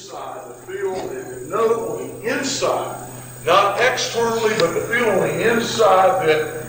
inside, to feel and know on the inside, not externally, but the feel on the inside that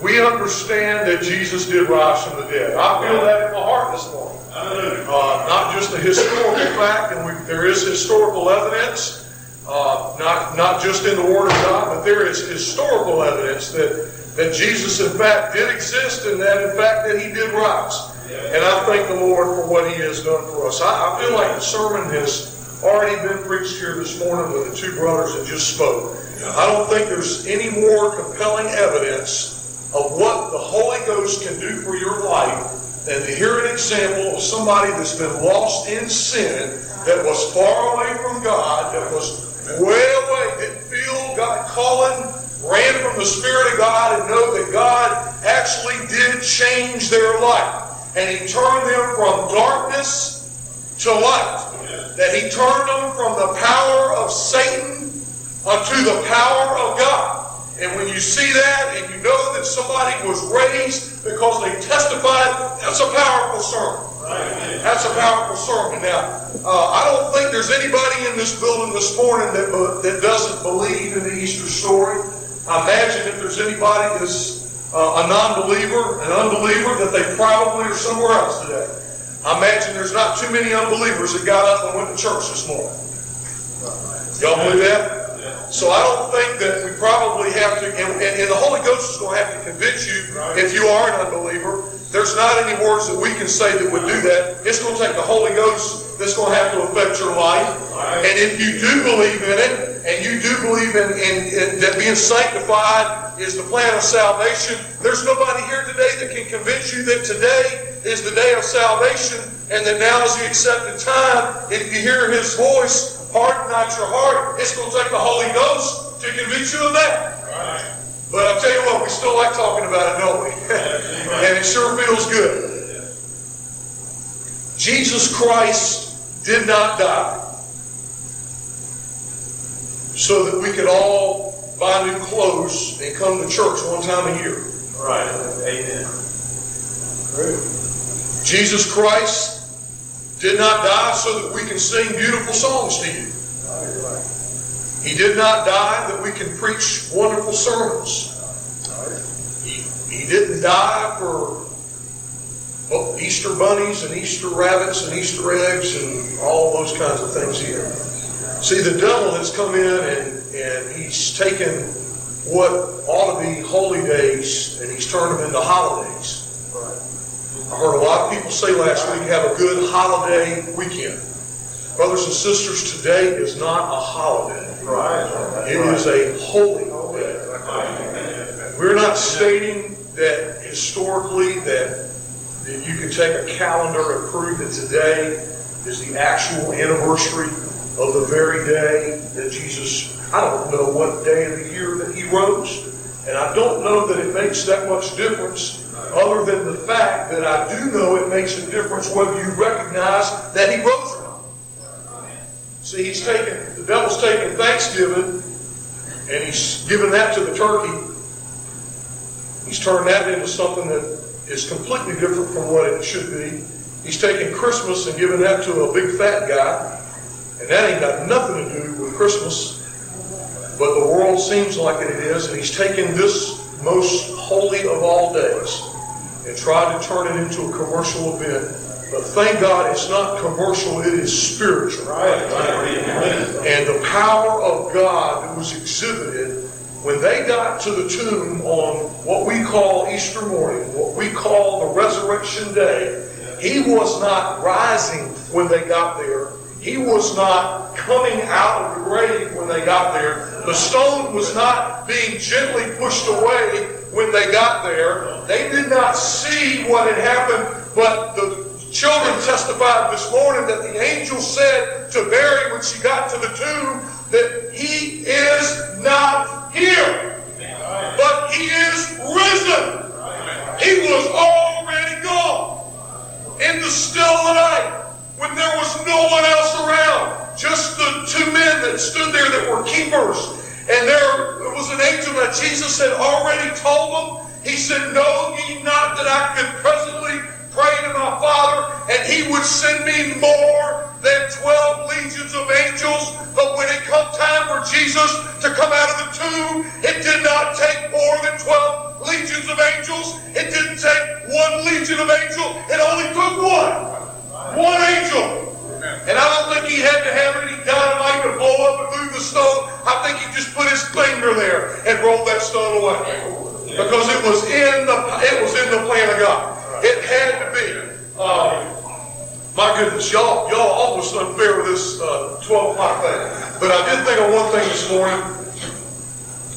we understand that Jesus did rise from the dead. I feel that in my heart this morning. Uh, not just a historical fact, and we, there is historical evidence, uh, not, not just in the Word of God, but there is historical evidence that, that Jesus, in fact, did exist and that, in fact, that he did rise. And I thank the Lord for what he has done for us. I, I feel like the sermon has already been preached here this morning with the two brothers that just spoke. I don't think there's any more compelling evidence of what the Holy Ghost can do for your life than to hear an example of somebody that's been lost in sin, that was far away from God, that was way away, didn't feel God calling, ran from the Spirit of God, and know that God actually did change their life. And He turned them from darkness to light. That He turned them from the power of Satan unto the power of God. And when you see that and you know that somebody was raised because they testified, that's a powerful sermon. That's a powerful sermon. Now, uh, I don't think there's anybody in this building this morning that, that doesn't believe in the Easter story. I imagine if there's anybody that's uh, a non-believer, an unbeliever, that they probably are somewhere else today. I imagine there's not too many unbelievers that got up and went to church this morning. Y'all believe that? So I don't think that we probably have to, and, and, the Holy Ghost is going to have to convince you if you are an unbeliever. There's not any words that we can say that would do that. It's going to take the Holy Ghost that's going to have to affect your life. And if you do believe in it, and you do believe in, in, in that being sanctified is the plan of salvation, there's nobody here today that can convince you that today is the day of salvation and that now is the accepted time. If you hear His voice, harden not your heart. It's going to take the Holy Ghost to convince you of that. Right. But I'll tell you what, we still like talking about it, don't we? and it sure feels good. Jesus Christ did not die so that we could all buy new clothes and come to church one time a year. Right. Amen. Great. Jesus Christ did not die so that we can sing beautiful songs to you. He did not die that we can preach wonderful sermons. He, he didn't die for oh, Easter bunnies and Easter rabbits and Easter eggs and all those kinds of things here. See, the devil has come in and, and he's taken what ought to be holy days and he's turned them into holidays. I heard a lot of people say last week, have a good holiday weekend. Brothers and sisters, today is not a holiday. It is a holy day. We're not stating that historically that, that you can take a calendar and prove that today is the actual anniversary of the very day that Jesus, I don't know what day of the year that he rose, and I don't know that it makes that much difference other than the fact that I do know it makes a difference whether you recognize that he rose or not. See, he's taken, the devil's taken Thanksgiving and he's given that to the turkey. He's turned that into something that is completely different from what it should be. He's taken Christmas and given that to a big fat guy. And that ain't got nothing to do with Christmas. But the world seems like it is. And he's taken this most holy of all days and try to turn it into a commercial event. But thank God it's not commercial, it is spiritual. Right. And the power of God was exhibited when they got to the tomb on what we call Easter morning, what we call the resurrection day, he was not rising when they got there. He was not coming out of the grave when they got there. The stone was not being gently pushed away when they got there. They did not see what had happened, but the children testified this morning that the angel said to Mary when she got to the tomb that he is not here, but he is risen. He was already gone in the still of the night when there was no one else around, just the two men that stood there that were keepers Jesus had already told them, He said, Know ye not that I could presently pray to my Father, and He would send me more than 12 legions of angels. But when it come time for Jesus to come out of the tomb, it did not take more than 12 legions of angels. It didn't take one legion of angels. It only took one. One angel and I don't think he had to have any dynamite to blow up and move the stone. I think he just put his finger there and rolled that stone away. Because it was in the it was in the plan of God. It had to be. Uh, my goodness, y'all y'all almost unfair with this uh, 12 o'clock thing. But I did think of one thing this morning.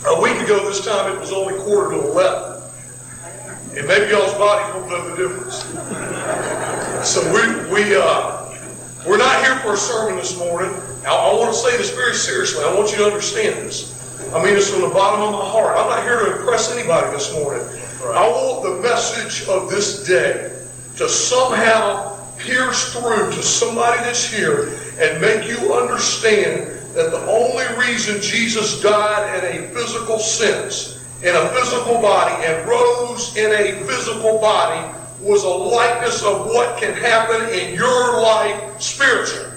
A week ago this time it was only quarter to 11. And maybe y'all's bodies won't know the difference. So we, we, uh, we're not here for a sermon this morning. I, I want to say this very seriously. I want you to understand this. I mean this from the bottom of my heart. I'm not here to impress anybody this morning. I want the message of this day to somehow pierce through to somebody that's here and make you understand that the only reason Jesus died in a physical sense, in a physical body, and rose in a physical body was a likeness of what can happen in your life spiritually.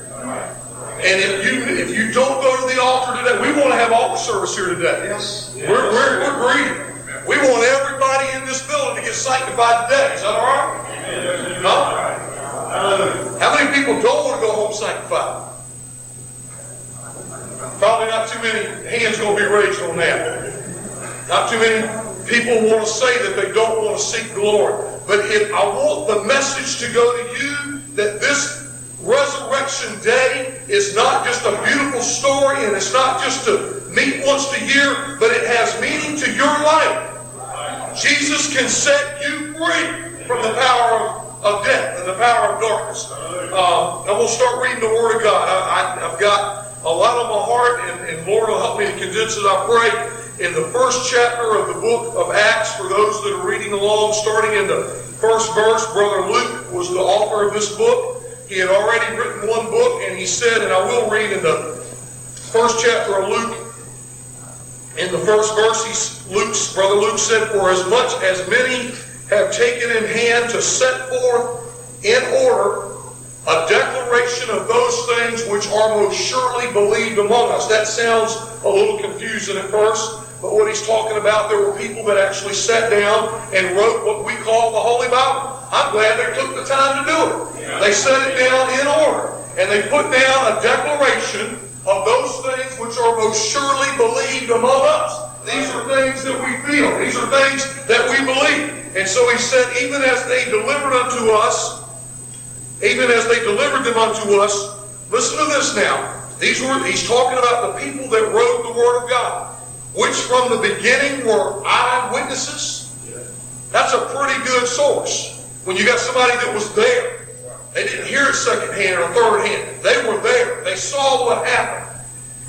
And if you if you don't go to the altar today, we want to have altar service here today. Yes. We're, we're, we're greedy. We want everybody in this building to get sanctified today. Is that all right? No? How many people don't want to go home sanctified? Probably not too many hands going to be raised on that. Not too many people want to say that they don't want to seek Lord. But if I want the message to go to you that this resurrection day is not just a beautiful story and it's not just to meet once a year, but it has meaning to your life. Jesus can set you free from the power of, of death and the power of darkness. Uh, and we'll start reading the Word of God. I, have got a lot on my heart, and, and Lord will help me to condense it, I pray. In the first chapter of the book of Acts, for those that are reading along, starting in the first verse, Brother Luke was the author of this book. He had already written one book, and he said, and I will read in the first chapter of Luke, in the first verse, he, Luke's, Brother Luke said, For as much as many have taken in hand to set forth in order a declaration of those things which are most surely believed among us. That sounds a little confusing at first, but what he's talking about, there were people that actually sat down and wrote what we call the Holy Bible. I'm glad they took the time to do it. They set it down in order, and they put down a declaration of those things which are most surely believed among us. These are things that we feel. These are things that we believe. And so he said, even as they delivered unto us even as they delivered them unto us. Listen to this now. These were he's talking about the people that wrote the Word of God, which from the beginning were eyewitnesses. That's a pretty good source. When you got somebody that was there. They didn't hear it secondhand or third hand. They were there. They saw what happened.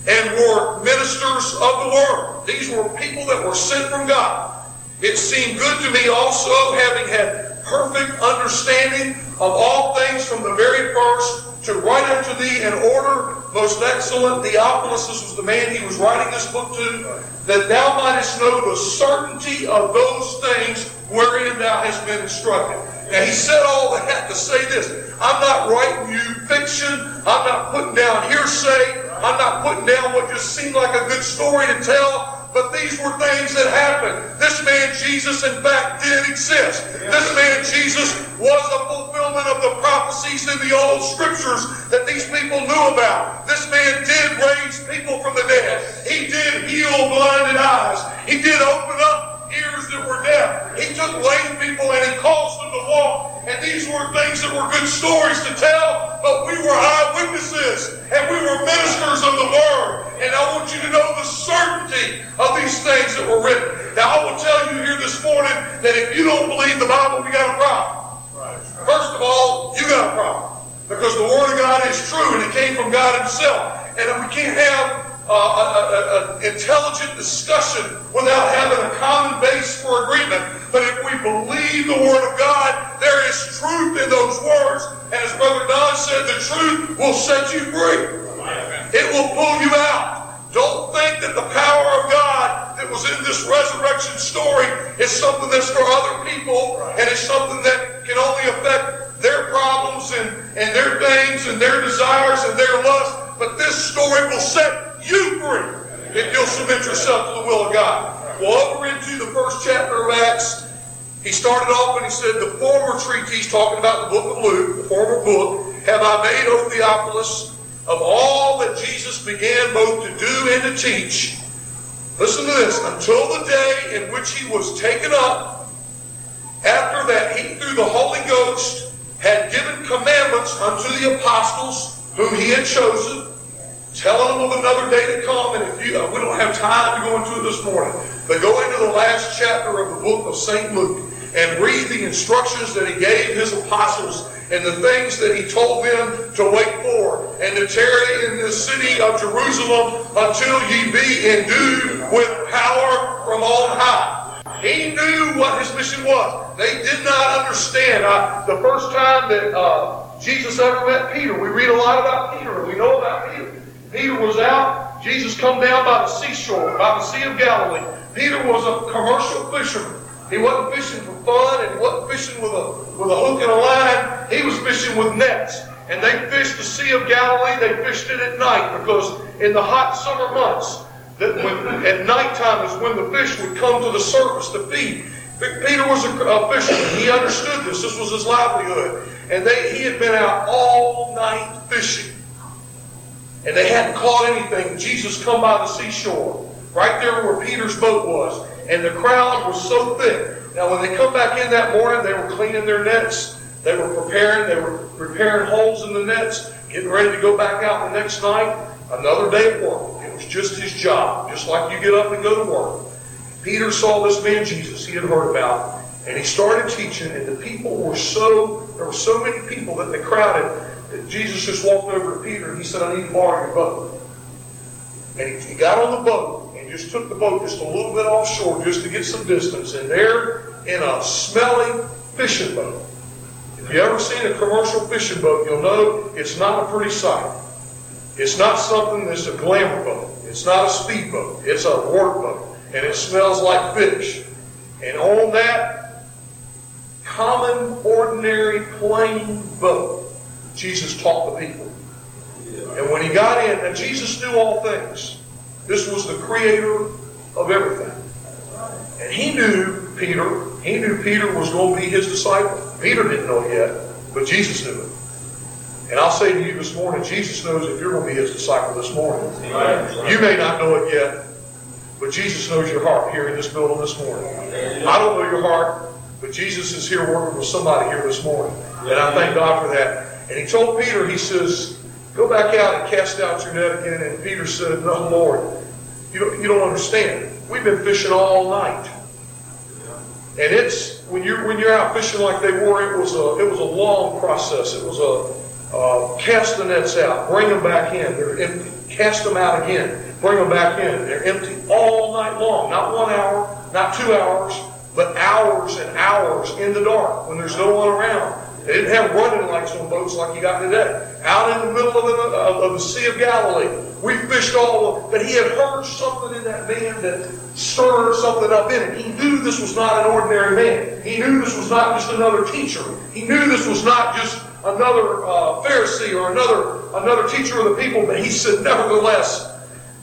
And were ministers of the Word. These were people that were sent from God. It seemed good to me also, having had perfect understanding of all things from the very first to write unto thee in order most excellent Theophilus, this was the man he was writing this book to, that thou mightest know the certainty of those things wherein thou hast been instructed. Now he said all that to say this. I'm not writing you fiction. I'm not putting down hearsay. I'm not putting down what just seemed like a good story to tell but these were things that happened. This man Jesus, in fact, did exist. This man Jesus was the fulfillment of the prophecies in the old scriptures that these people knew about. This man did raise people from the dead. He did heal blinded eyes. He did open up ears that were deaf. He took lame people and he caused them to walk. And these were things that were good stories to tell, but we were eyewitnesses and we were ministers of the word. And I want you to know the certainty of these things that were written. Now, I will tell you here this morning that if you don't believe the Bible, we got a problem. First of all, you got a problem. Because the Word of God is true and it came from God Himself. And if we can't have an intelligent discussion without having a common base for agreement. But if we believe the Word of God, there is truth in those words. And as Brother Don said, the truth will set you free. It will pull you out. Don't think that the power of God that was in this resurrection story is something that's for other people and it's something that can only affect their problems and, and their things and their desires and their lusts. But this story will set you free if you'll submit yourself to the will of God. Well, over into the first chapter of Acts, He started off and he said, The former treatise, talking about the book of Luke, the former book, have I made, O Theophilus, of all that Jesus began both to do and to teach. Listen to this. Until the day in which he was taken up, after that he, through the Holy Ghost, had given commandments unto the apostles whom he had chosen, telling them of another day to come. And if you, we don't have time to go into it this morning, but go into the last chapter of the book of St. Luke and read the instructions that he gave his apostles and the things that he told them to wait for, and to tarry in the city of Jerusalem until ye be endued with power from on high. He knew what his mission was. They did not understand. Uh, the first time that uh, Jesus ever met Peter, we read a lot about Peter, and we know about Peter. Peter was out. Jesus come down by the seashore, by the Sea of Galilee. Peter was a commercial fisherman. He wasn't fishing for fun and he wasn't fishing with a, with a hook and a line. He was fishing with nets. And they fished the Sea of Galilee. They fished it at night because in the hot summer months, that when, at nighttime is when the fish would come to the surface to feed. Peter was a, a fisherman. He understood this. This was his livelihood. And they, he had been out all night fishing. And they hadn't caught anything. Jesus come by the seashore, right there where Peter's boat was and the crowd was so thick. Now, when they come back in that morning, they were cleaning their nets. They were preparing. They were repairing holes in the nets, getting ready to go back out the next night. Another day of work. It was just his job, just like you get up and go to work. Peter saw this man Jesus he had heard about, and he started teaching, and the people were so, there were so many people that they crowded, Jesus just walked over to Peter and he said, I need to borrow your boat. And he, got on the boat, and just took the boat just a little bit offshore just to get some distance. And there, in a smelly fishing boat, if you ever seen a commercial fishing boat, you'll know it's not a pretty sight. It's not something that's a glamour boat. It's not a speedboat. It's a work boat. And it smells like fish. And on that common, ordinary, plain boat, Jesus taught the people. And when he got in, and Jesus knew all things. This was the creator of everything. And he knew Peter. He knew Peter was going to be his disciple. Peter didn't know it yet, but Jesus knew it. And I'll say to you this morning, Jesus knows if you're going to be his disciple this morning. You may not know it yet, but Jesus knows your heart here in this building this morning. I don't know your heart, but Jesus is here working with somebody here this morning. And I thank God for that. And he told Peter, he says, Go back out and cast out your net again. And Peter said, No, Lord, you don't, you don't understand. We've been fishing all night. And it's when you're when you're out fishing like they were, it was a it was a long process. It was a uh, cast the nets out, bring them back in. They're empty. Cast them out again, bring them back in. They're empty all night long. Not one hour, not two hours, but hours and hours in the dark when there's no one around. They didn't have running lights on boats like you got today. Out in the middle of the, of, the Sea of Galilee, we fished all, but he had heard something in that man that stirred something up in him. He knew this was not an ordinary man. He knew this was not just another teacher. He knew this was not just another uh, Pharisee or another another teacher of the people. But he said, nevertheless,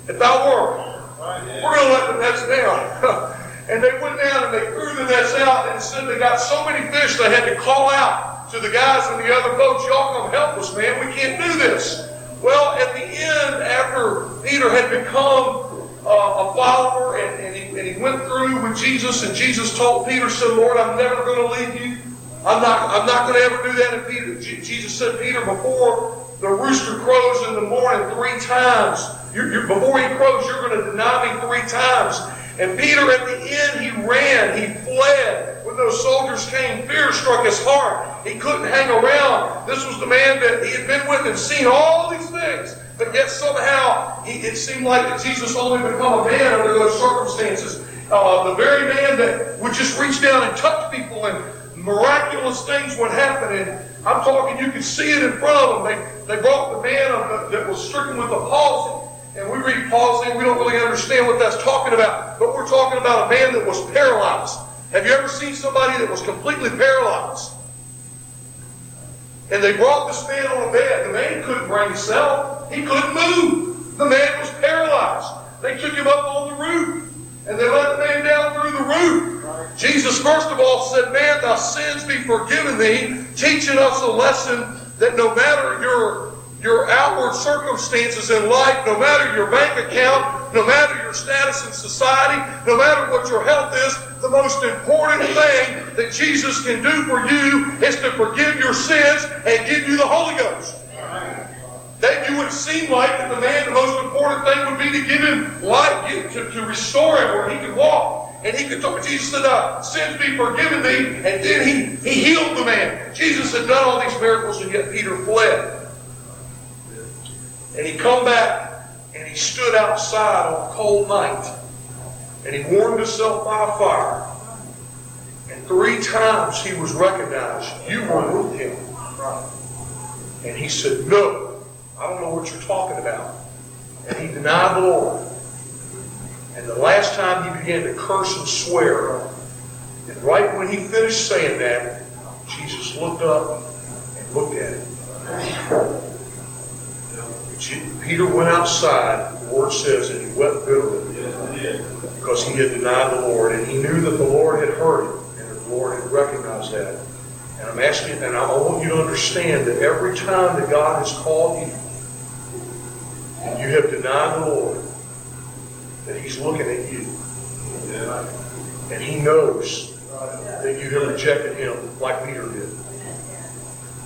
if thou were, we're going to let the nets down. and they went down and they threw the nets out and said they got so many fish they had to call out to the guys in the other boats, y'all come help us, man. We can't do this. Well, at the end, after Peter had become uh, a follower and, and, he, and he went through with Jesus, and Jesus told Peter, said, Lord, I'm never going to leave you. I'm not, I'm not going to ever do that. And Peter, Jesus said, Peter, before the rooster crows in the morning three times, you're, you're, before he crows, you're going to deny me three times. And Peter, at the end, he ran, he fled. When those soldiers came, fear struck his heart. He couldn't hang around. This was the man that he had been with and seen all these things. But yet somehow he, it seemed like that Jesus only become a man under those circumstances. Uh, the very man that would just reach down and touch people and miraculous things would happen. And I'm talking, you could see it in front of them. They, they brought the man the, that was stricken with a palsy. And we read palsy, we don't really understand what that's talking about. But we're talking about a man that was paralyzed. Have you ever seen somebody that was completely paralyzed? And they brought this man on a bed. The man couldn't bring himself. He couldn't move. The man was paralyzed. They took him up on the roof. And they let the man down through the roof. Jesus, first of all, said, Man, thy sins be forgiven thee, teaching us a lesson that no matter your, your outward circumstances in life, no matter your bank account, no matter your status in society, no matter what your health is, the most important thing that Jesus can do for you is to forgive your sins and give you the Holy Ghost. That you would seem like that the man, the most important thing would be to give him life, to, to restore him where he could walk. And he could talk. Jesus said, uh, "Sins be forgiven thee." And then he he healed the man. Jesus had done all these miracles, and yet Peter fled. And he come back, and he stood outside on a cold night, and he warmed himself by a fire. And three times he was recognized. You were with him. And he said, "No, I don't know what you're talking about." And he denied the Lord. And the last time he began to curse and swear, and right when he finished saying that, Jesus looked up and looked at him. Peter went outside, the word says, and he wept bitterly because he had denied the Lord, and he knew that the Lord had heard him, and the Lord had recognized that. And I'm asking, and I want you to understand that every time that God has called you, and you have denied the Lord, that He's looking at you. And He knows that you have rejected Him like Peter did.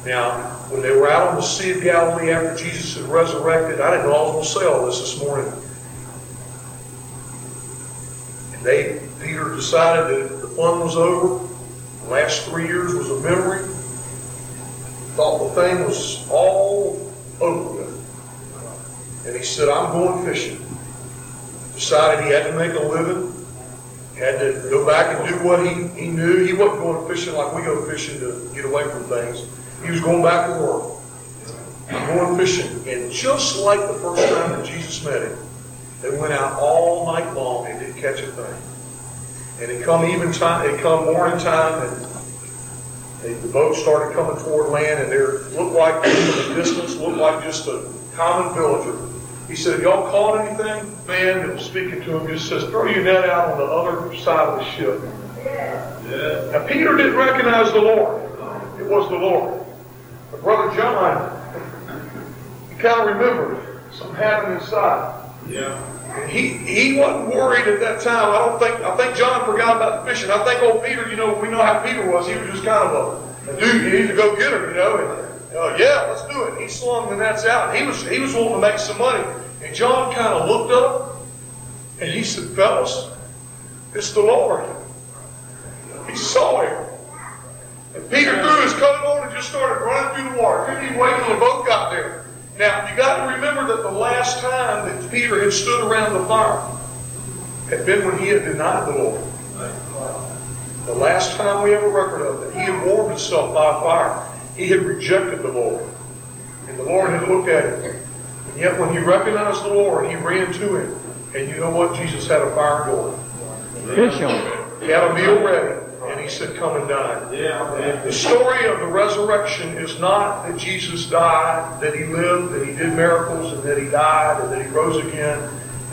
Now, when they were out on the Sea of Galilee after Jesus had resurrected, I didn't know I was going to say all this this morning. And they, Peter decided that the fun was over. The last three years was a memory. Thought the thing was all over. And he said, I'm going fishing decided he had to make a living, had to go back and do what he, he knew. He wasn't going fishing like we go fishing to get away from things. He was going back to work. Going fishing. And just like the first time that Jesus met him, they went out all night long and didn't catch a thing. And it come even time, it come morning time, and the, the boat started coming toward land, and there looked like in the distance, looked like just a common villager he said, y'all caught anything? Man that was speaking to him just says, Throw your net out on the other side of the ship. Yeah. Now, Peter didn't recognize the Lord. It was the Lord. But Brother John, he kind of remember something happened inside. Yeah. he, he wasn't worried at that time. I don't think I think John forgot about the fishing. I think old Peter, you know, we know how Peter was. He was just kind of a, dude. You need to go get him, you know. And, Oh, yeah, let's do it. He slung the nets out. He was, he was wanting to make some money. And John kind of looked up and he said, Fellas, it's the Lord. He saw him. Peter threw his coat on and just started running through the water. Couldn't even wait till the boat got there. Now, you got to remember that the last time that Peter had stood around the fire had been when he had denied the Lord. The last time we have a record of it, he had warmed himself by fire. He had rejected the Lord. And the Lord had looked at him. And yet when he recognized the Lord, he ran to him. And you know what? Jesus had a fire going. Fish on He had a meal ready. And he said, Come and dine. Yeah. The story of the resurrection is not that Jesus died, that he lived, that he did miracles, and that he died, and that he rose again.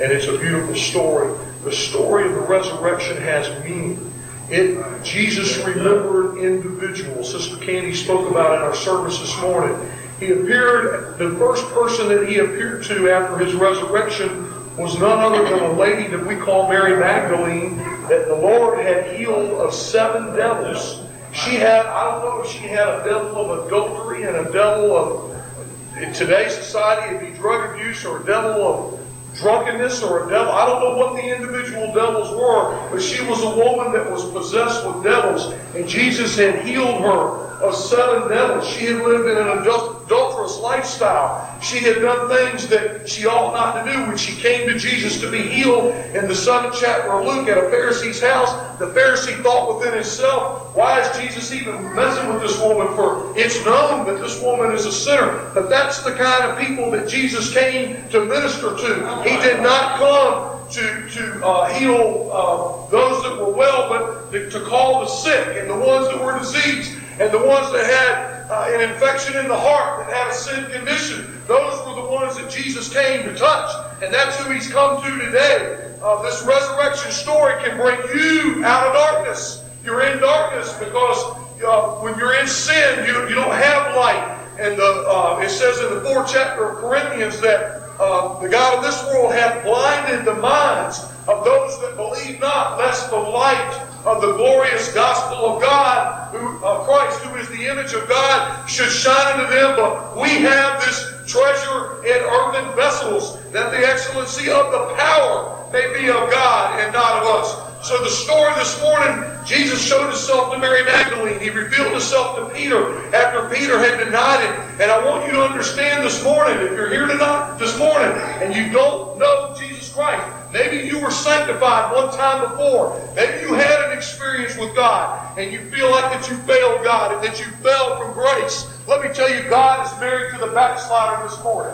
And it's a beautiful story. The story of the resurrection has meaning. It, Jesus remembered individuals. Sister Candy spoke about in our service this morning. He appeared, the first person that he appeared to after his resurrection was none other than a lady that we call Mary Magdalene, that the Lord had healed of seven devils. She had, I don't know if she had a devil of adultery and a devil of, in today's society, it'd be drug abuse or a devil of drunkenness or a devil. I don't know what the individual devils were, but she was a woman that was possessed with devils, and Jesus had healed her of seven devils. She had lived in an adulterous lifestyle. She had done things that she ought not to do when she came to Jesus to be healed. In the seventh chapter of Luke, at a Pharisee's house, the Pharisee thought within himself, why is Jesus even messing with this woman? For it's known that this woman is a sinner. But that's the kind of people that Jesus came to minister to. He did not come to, to uh, heal uh, those that were well, but to, to call the sick and the ones that were diseased and the ones that had uh, an infection in the heart, that had a sin condition, those were the ones that Jesus came to touch. And that's who he's come to today. Uh, this resurrection story can bring you out of darkness. You're in darkness because uh, when you're in sin, you, you don't have light. And the, uh, it says in the fourth chapter of Corinthians that uh, the God of this world hath blinded the minds of those that believe not, lest the light of the glorious gospel of God, who, uh, Christ, who is the image of God, should shine into them. But we have this treasure in earthen vessels, that the excellency of the power may be of God and not of us. So the story this morning, Jesus showed himself to Mary Magdalene. He revealed himself to Peter after Peter had denied him. And I want you to understand this morning, if you're here tonight, this morning, and you don't know Jesus Christ, maybe you were sanctified one time before. Maybe you had an experience with God, and you feel like that you failed God and that you fell from grace. Let me tell you, God is married to the backslider this morning.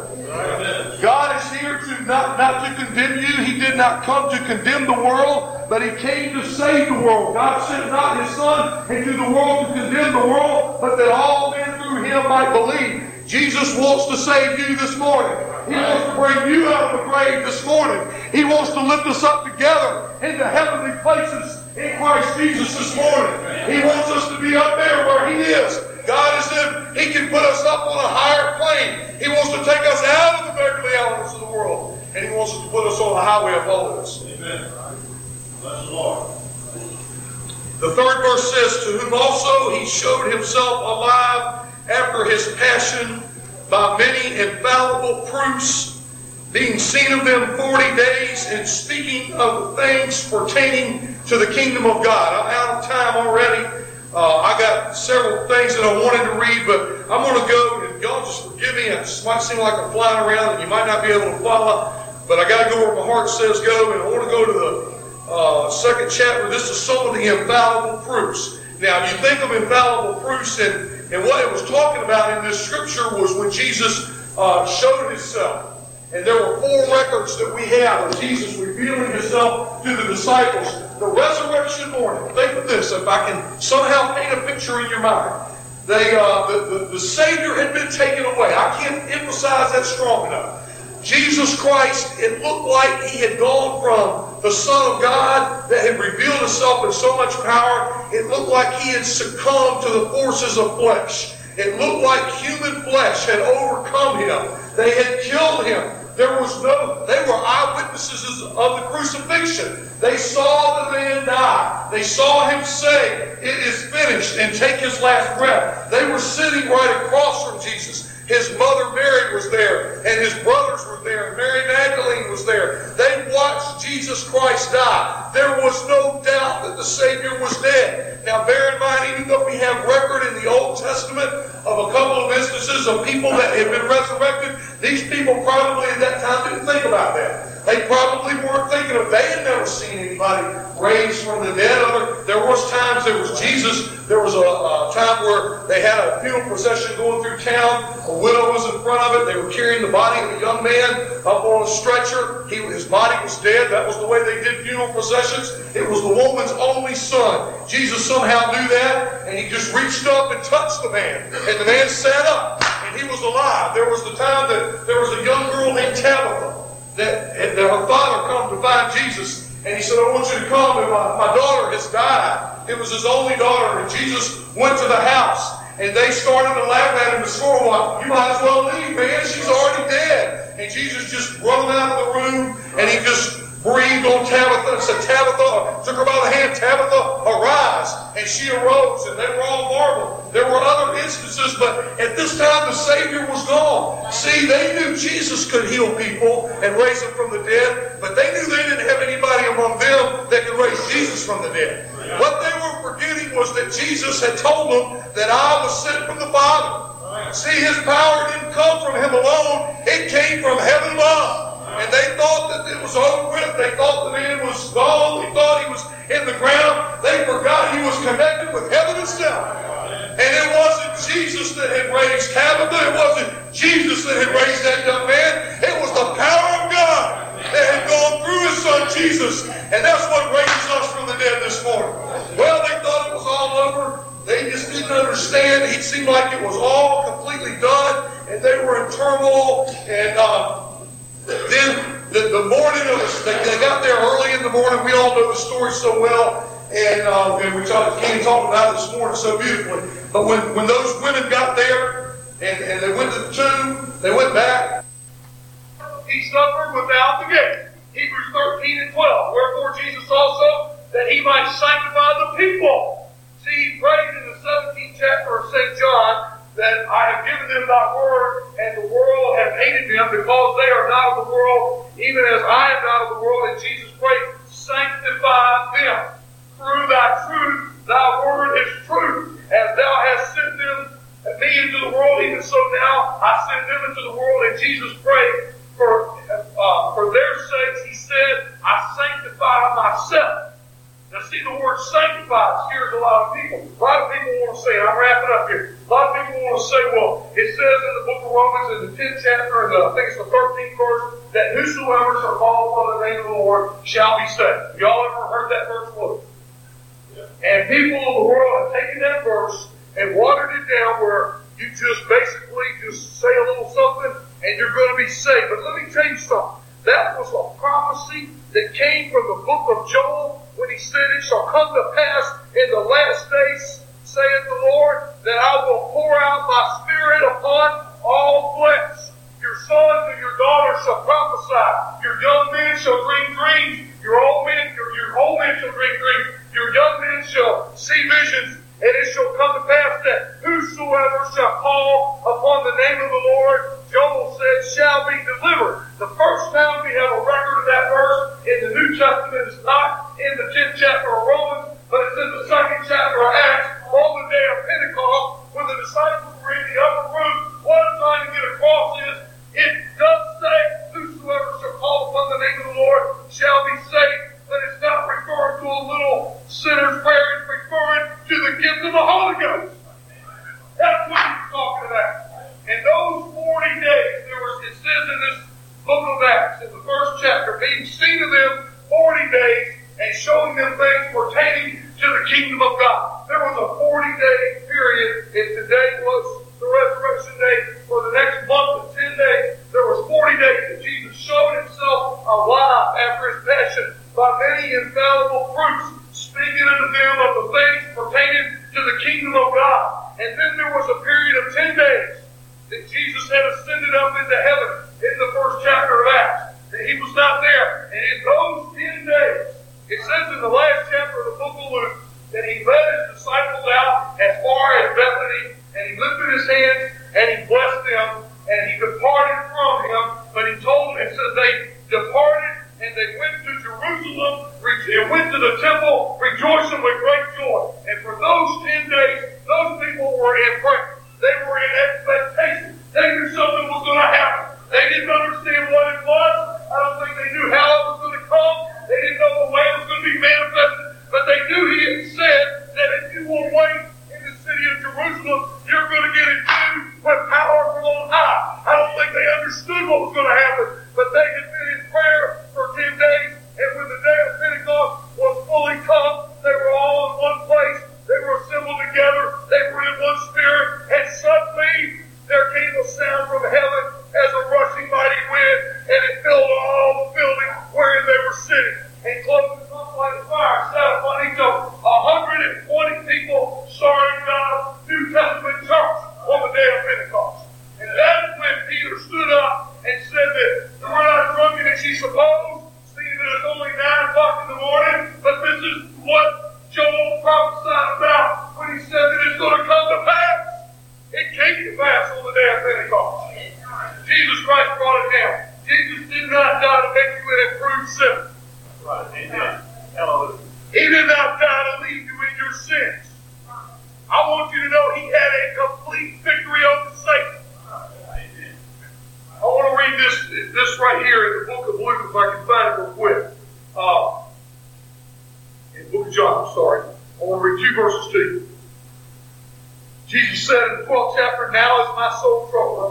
God is here to not, not to condemn you. He did not come to condemn the world, but He came to save the world. God sent not His Son into the world to condemn the world, but that all men through Him might believe. Jesus wants to save you this morning. He wants to bring you out of the grave this morning. He wants to lift us up together into heavenly places in Christ Jesus this morning. He wants us to be up there where He is. God is in, He can put us up on a higher plane. He wants to take us out of the beggarly elements of the world. And He wants to put us on the highway of holiness. Amen. Bless the Lord. The third verse says, To whom also He showed Himself alive after His passion by many infallible proofs, being seen of them forty days, and speaking of things pertaining to the kingdom of God. I'm out of time already. Uh, I got several things that I wanted to read, but I'm going to go, and y'all just forgive me. It might seem like I'm flying around, and you might not be able to follow, but I got to go where my heart says go, and I want to go to the uh, second chapter. This is some of the infallible proofs. Now, if you think of infallible proofs, and, and what it was talking about in this scripture was when Jesus uh, showed himself. And there were four records that we have of Jesus revealing himself to the disciples. The resurrection morning. Think of this, if I can somehow paint a picture in your mind. They, uh, the, the, the Savior had been taken away. I can't emphasize that strong enough. Jesus Christ, it looked like he had gone from the Son of God that had revealed himself in so much power. It looked like he had succumbed to the forces of flesh. It looked like human flesh had overcome him. They had killed him. There was no, they were eyewitnesses of the crucifixion. They saw the man die. They saw him say, It is finished, and take his last breath. They were sitting right across from Jesus. His mother Mary was there, and his brothers were there, Mary Magdalene was there. They watched Jesus Christ die. There was no doubt that the Savior was dead. Now, bear in mind, even though we have record in the Old Testament of a couple of instances of people that had been resurrected, these people probably at that time didn't think about that. They probably weren't thinking of, they had never seen anybody raised from the dead. Other, there was times, there was Jesus, there was a, a time where they had a funeral procession going through town. A widow was in front of it. They were carrying the body of a young man up on a stretcher. He, his body was dead. That was the way they did funeral processions. It was the woman's only son. Jesus somehow knew that, and he just reached up and touched the man. And the man sat up, and he was alive. There was the time that there was a young girl named Tabitha that, that her father come to find Jesus. And he said, I want you to come. And my, my daughter has died. It was his only daughter. And Jesus went to the house. And they started to laugh at him and score one. You might as well leave, man. She's already dead. And Jesus just him out of the room. And he just breathed on Tabitha and said, Tabitha, took her by the hand, Tabitha, arise. And she arose, and they were all marveled. There were other instances, but at this time the Savior was gone. See, they knew Jesus could heal people and raise them from the dead, but they knew they didn't have anybody among them that could raise Jesus from the dead. What they were forgetting was that Jesus had told them that I was sent from the Father. See, his power didn't come from him alone, it came from heaven above. And they thought that it was over with. They thought the man was gone. They thought he was in the ground. They forgot he was connected with heaven itself. And it wasn't Jesus that had raised Tabitha. It wasn't Jesus that had raised that young man. It was the power of God that had gone through his son Jesus. And that's what raises us from the dead this morning. Well, they thought it was all over. They just didn't understand. It seemed like it was all completely done. And they were in turmoil. And uh, then the, the morning of the, they, they got there early in the morning. We all know the story so well. And, uh, and we talked, Kenny talked about it this morning so beautifully. But when, when those women got there and, and they went to the tomb, they went back. He suffered without the gate. Hebrews 13 and 12. Wherefore Jesus also, that he might sanctify the people. See, he prayed in the 17th chapter of St. John that I have given them thy word, and the world hath hated them because they are not of the world, even as I am not of the world. And Jesus prayed, sanctify them through thy truth. Thy word is truth. As thou hast sent them, me into the world, even so now I send them into the world. And Jesus prayed for, uh, for their sakes. He said, I sanctify myself. Now see the word sanctify scares a lot of people. A lot of people want to say, I'm wrapping up here. A lot of people want to say, well, it says in the book of Romans in the 10th chapter, and I think it's the 13th verse, that whosoever shall call upon the name of the Lord shall be saved. Y'all ever heard that verse quoted? And people in the world have taken that verse and watered it down where you just basically just say a little something and you're going to be saved. But let me tell you something. That was a prophecy that came from the book of Joel when he said, It shall come to pass showing them things pertaining to the kingdom of God. There was a 40 day period, and today was the resurrection day. For the next month of 10 days, there was 40 days that Jesus showed himself alive after his passion by many infallible fruits, speaking unto them of the things pertaining to the kingdom of God. And then there was a period of 10 days that Jesus had ascended up into heaven in the first chapter of Acts. That he was not there. And in those 10 days, it says in the last chapter of the book of Luke that he led his disciples out as far as Bethany and he lifted his hands and he blessed them and he departed from him. But he told, and says they departed and they went to Jerusalem and went to the temple rejoicing with great joy. And for those 10 days, those people were in prayer. They were in expectation. They knew something was going to happen. They didn't understand what it was. I don't think they knew how it was going to come. They didn't know the way it was going to be manifested. But they knew he had said that if you will wait in the city of Jerusalem, you're going to get endued with power from on high. I don't think they understood what was going to happen. But they had been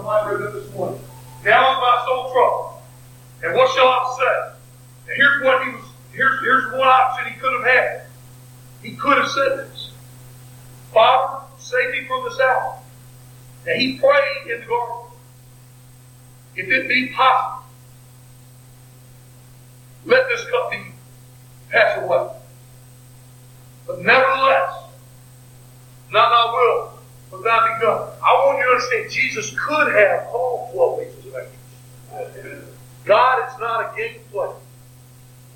read it this morning. Now is my soul troubled. And what shall I say? And here's what he was, here's, here's one option he could have had. He could have said this. Father, save me from this hour. And he prayed in the garden. If it be possible, let this cup be pass away. But nevertheless, not thy will, but thou be done. I want you to understand, Jesus could have called 12 legions of angels. God is not a game player.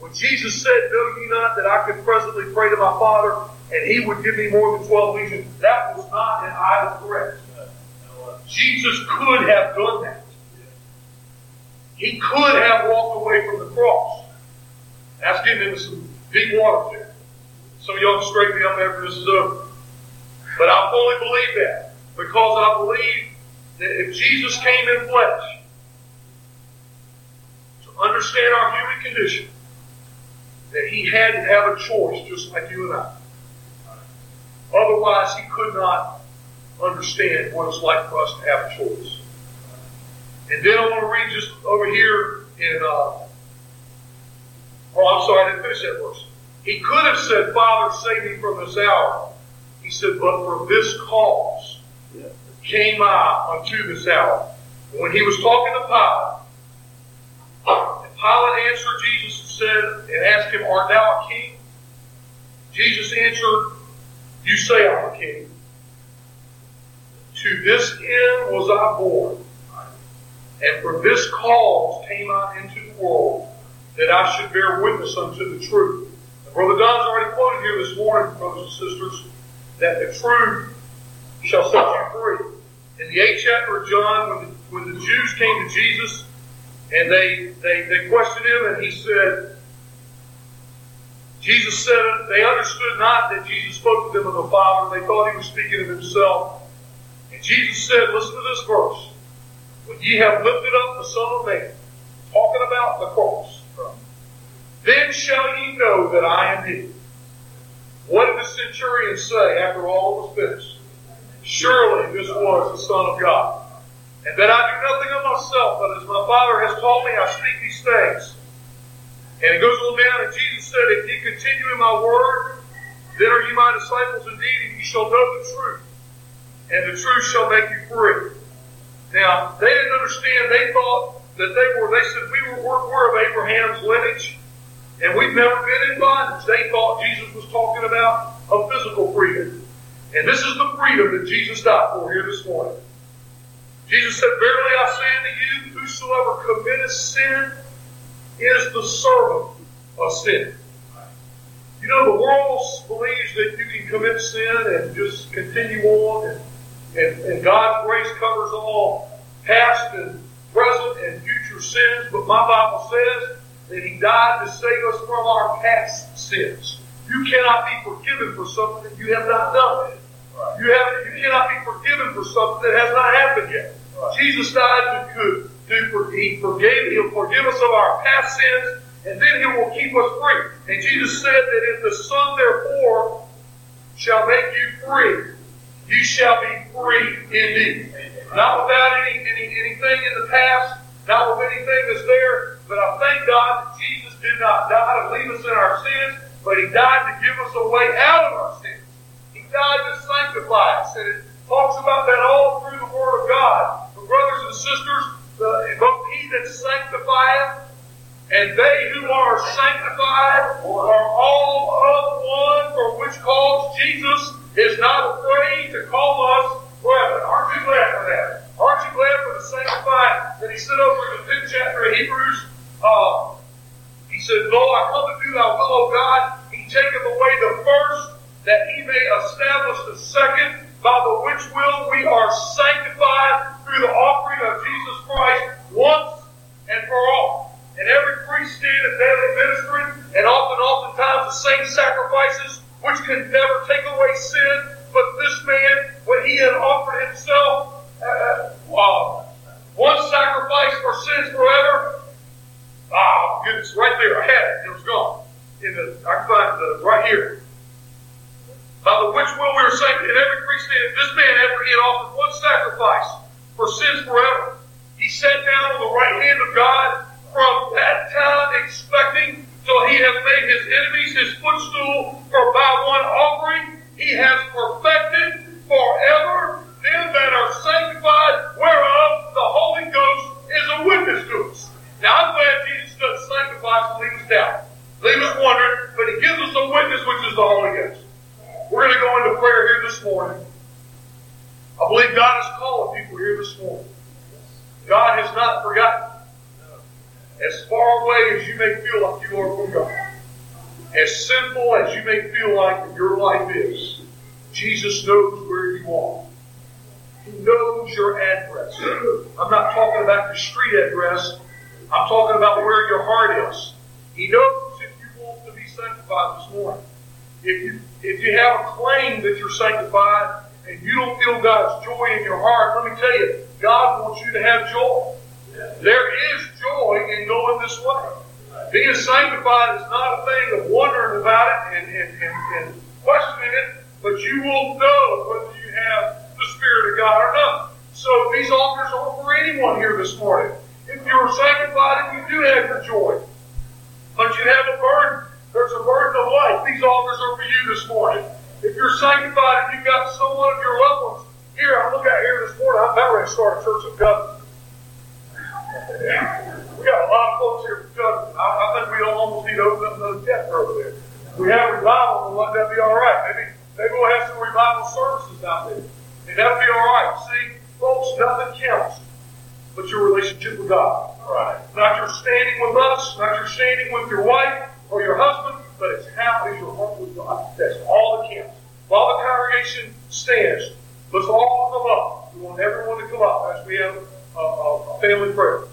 When Jesus said, Know ye not that I could presently pray to my Father, and he would give me more than 12 legions, that was not an idle threat. Jesus could have done that. He could have walked away from the cross. That's getting into some deep water there. Some of y'all can straighten me up after this is over. But I fully believe that because I believe that if Jesus came in flesh to understand our human condition, that he had to have a choice just like you and I. Otherwise, he could not understand what it's like for us to have a choice. And then I want to read just over here in, uh, oh, I'm sorry, I didn't finish that verse. He could have said, Father, save me from this hour. He said, but for this cause came I unto this hour. When he was talking to Pilate, and Pilate answered Jesus and said, and asked him, Art thou a king? Jesus answered, You say I'm a king. To this end was I born, and for this cause came I into the world, that I should bear witness unto the truth. And Brother Don's already quoted here this morning, brothers and sisters, that the truth shall set you free. In the eighth chapter of John, when the, when the Jews came to Jesus and they, they, they questioned him, and he said, Jesus said, they understood not that Jesus spoke to them of the Father. They thought he was speaking of himself. And Jesus said, listen to this verse. When ye have lifted up the Son of Man, talking about the cross, then shall ye know that I am he. What did the centurion say after all was finished? Surely this was the Son of God. And that I do nothing of myself, but as my Father has taught me, I speak these things. And it goes on down, and Jesus said, If ye continue in my word, then are ye my disciples indeed, and ye shall know the truth. And the truth shall make you free. Now, they didn't understand. They thought that they were, they said, we were, we're, we're of Abraham's lineage, and we've never been in bondage. They thought Jesus was talking about a physical freedom. And this is the freedom that Jesus died for here this morning. Jesus said, Verily I say unto you, whosoever committeth sin is the servant of sin. You know, the world believes that you can commit sin and just continue on, and, and, and God's grace covers all past and present and future sins, but my Bible says that He died to save us from our past sins. You cannot be forgiven for something that you have not done. You have you cannot be forgiven for something that has not happened yet. Jesus died to, to He forgave, He'll forgive us of our past sins, and then He will keep us free. And Jesus said that if the Son therefore shall make you free, you shall be free indeed. Not without any, any anything in the past, not with anything that's there, but I thank God that Jesus did not die to leave us in our sins, but He died to give us a way out of our sins. He died to sanctify us, and it talks about that all through the Word of God. But brothers and sisters, the, both He that sanctifieth and they who are sanctified are all of one for which cause Jesus is not afraid to call us brethren. Aren't you glad for that? Aren't you glad for the sanctified that he said over in the fifth chapter of Hebrews? Uh, he said, Lo, I come to do thy will, O God. He taketh away the first, that he may establish the second, by the which will we are sanctified through the offering of Jesus Christ once and for all. And every priest standeth daily ministering, and often, oftentimes, the same sacrifices, which can never take away sin. But this man, when he had offered himself, uh, wow, one sacrifice for sins forever. Right there, I had it. It was gone. In the, I find the uh, right here. By the which will we are saved, and every priest. This man, after he had offered one sacrifice for sins forever, he sat down on the right hand of God from that time expecting till he hath made his enemies his footstool, for by one offering he has perfected forever them that are sanctified, whereof the Holy Ghost is a witness to us. Now I'm glad Jesus sanctify us and leave us down. Leave us wondering, but he gives us a witness which is the Holy Ghost. We're going to go into prayer here this morning, I believe God is calling people here this morning. God has not forgotten. As far away as you may feel like you are from God, as simple as you may feel like your life is, Jesus knows where you are. He knows your address. I'm not talking about your street address. I'm talking about where your heart is. He knows if you want to be sanctified this morning. If you if you have a claim that you're sanctified and you don't feel God's joy in your heart, let me tell you, God wants you to have joy. There is joy in going this way. Being sanctified is not a thing of wondering about it and, and, and, and questioning it, but you will know whether you have the Spirit of God or not. So these altars are for anyone here this morning. If you're sanctified and you do have your joy, but you have a burden, there's a burden of life. These altars are for you this morning. If you're sanctified and you've got someone of your loved ones, here, I look out here this morning, I'm about ready to start a church of God. We got a lot of folks here from Covenant. I, I think we almost need to open up another chapter over there. We have revival, we'll let that be all right. Maybe maybe we'll have some revival services out there. And that'll be all right. See, folks, nothing counts but your relationship with God. Right. Not your standing with us, not your standing with your wife or your husband, but it's how is your heart with God. That's all that counts. While the congregation stands, let's all come up. We want everyone to come up as we have a, a, a family prayer.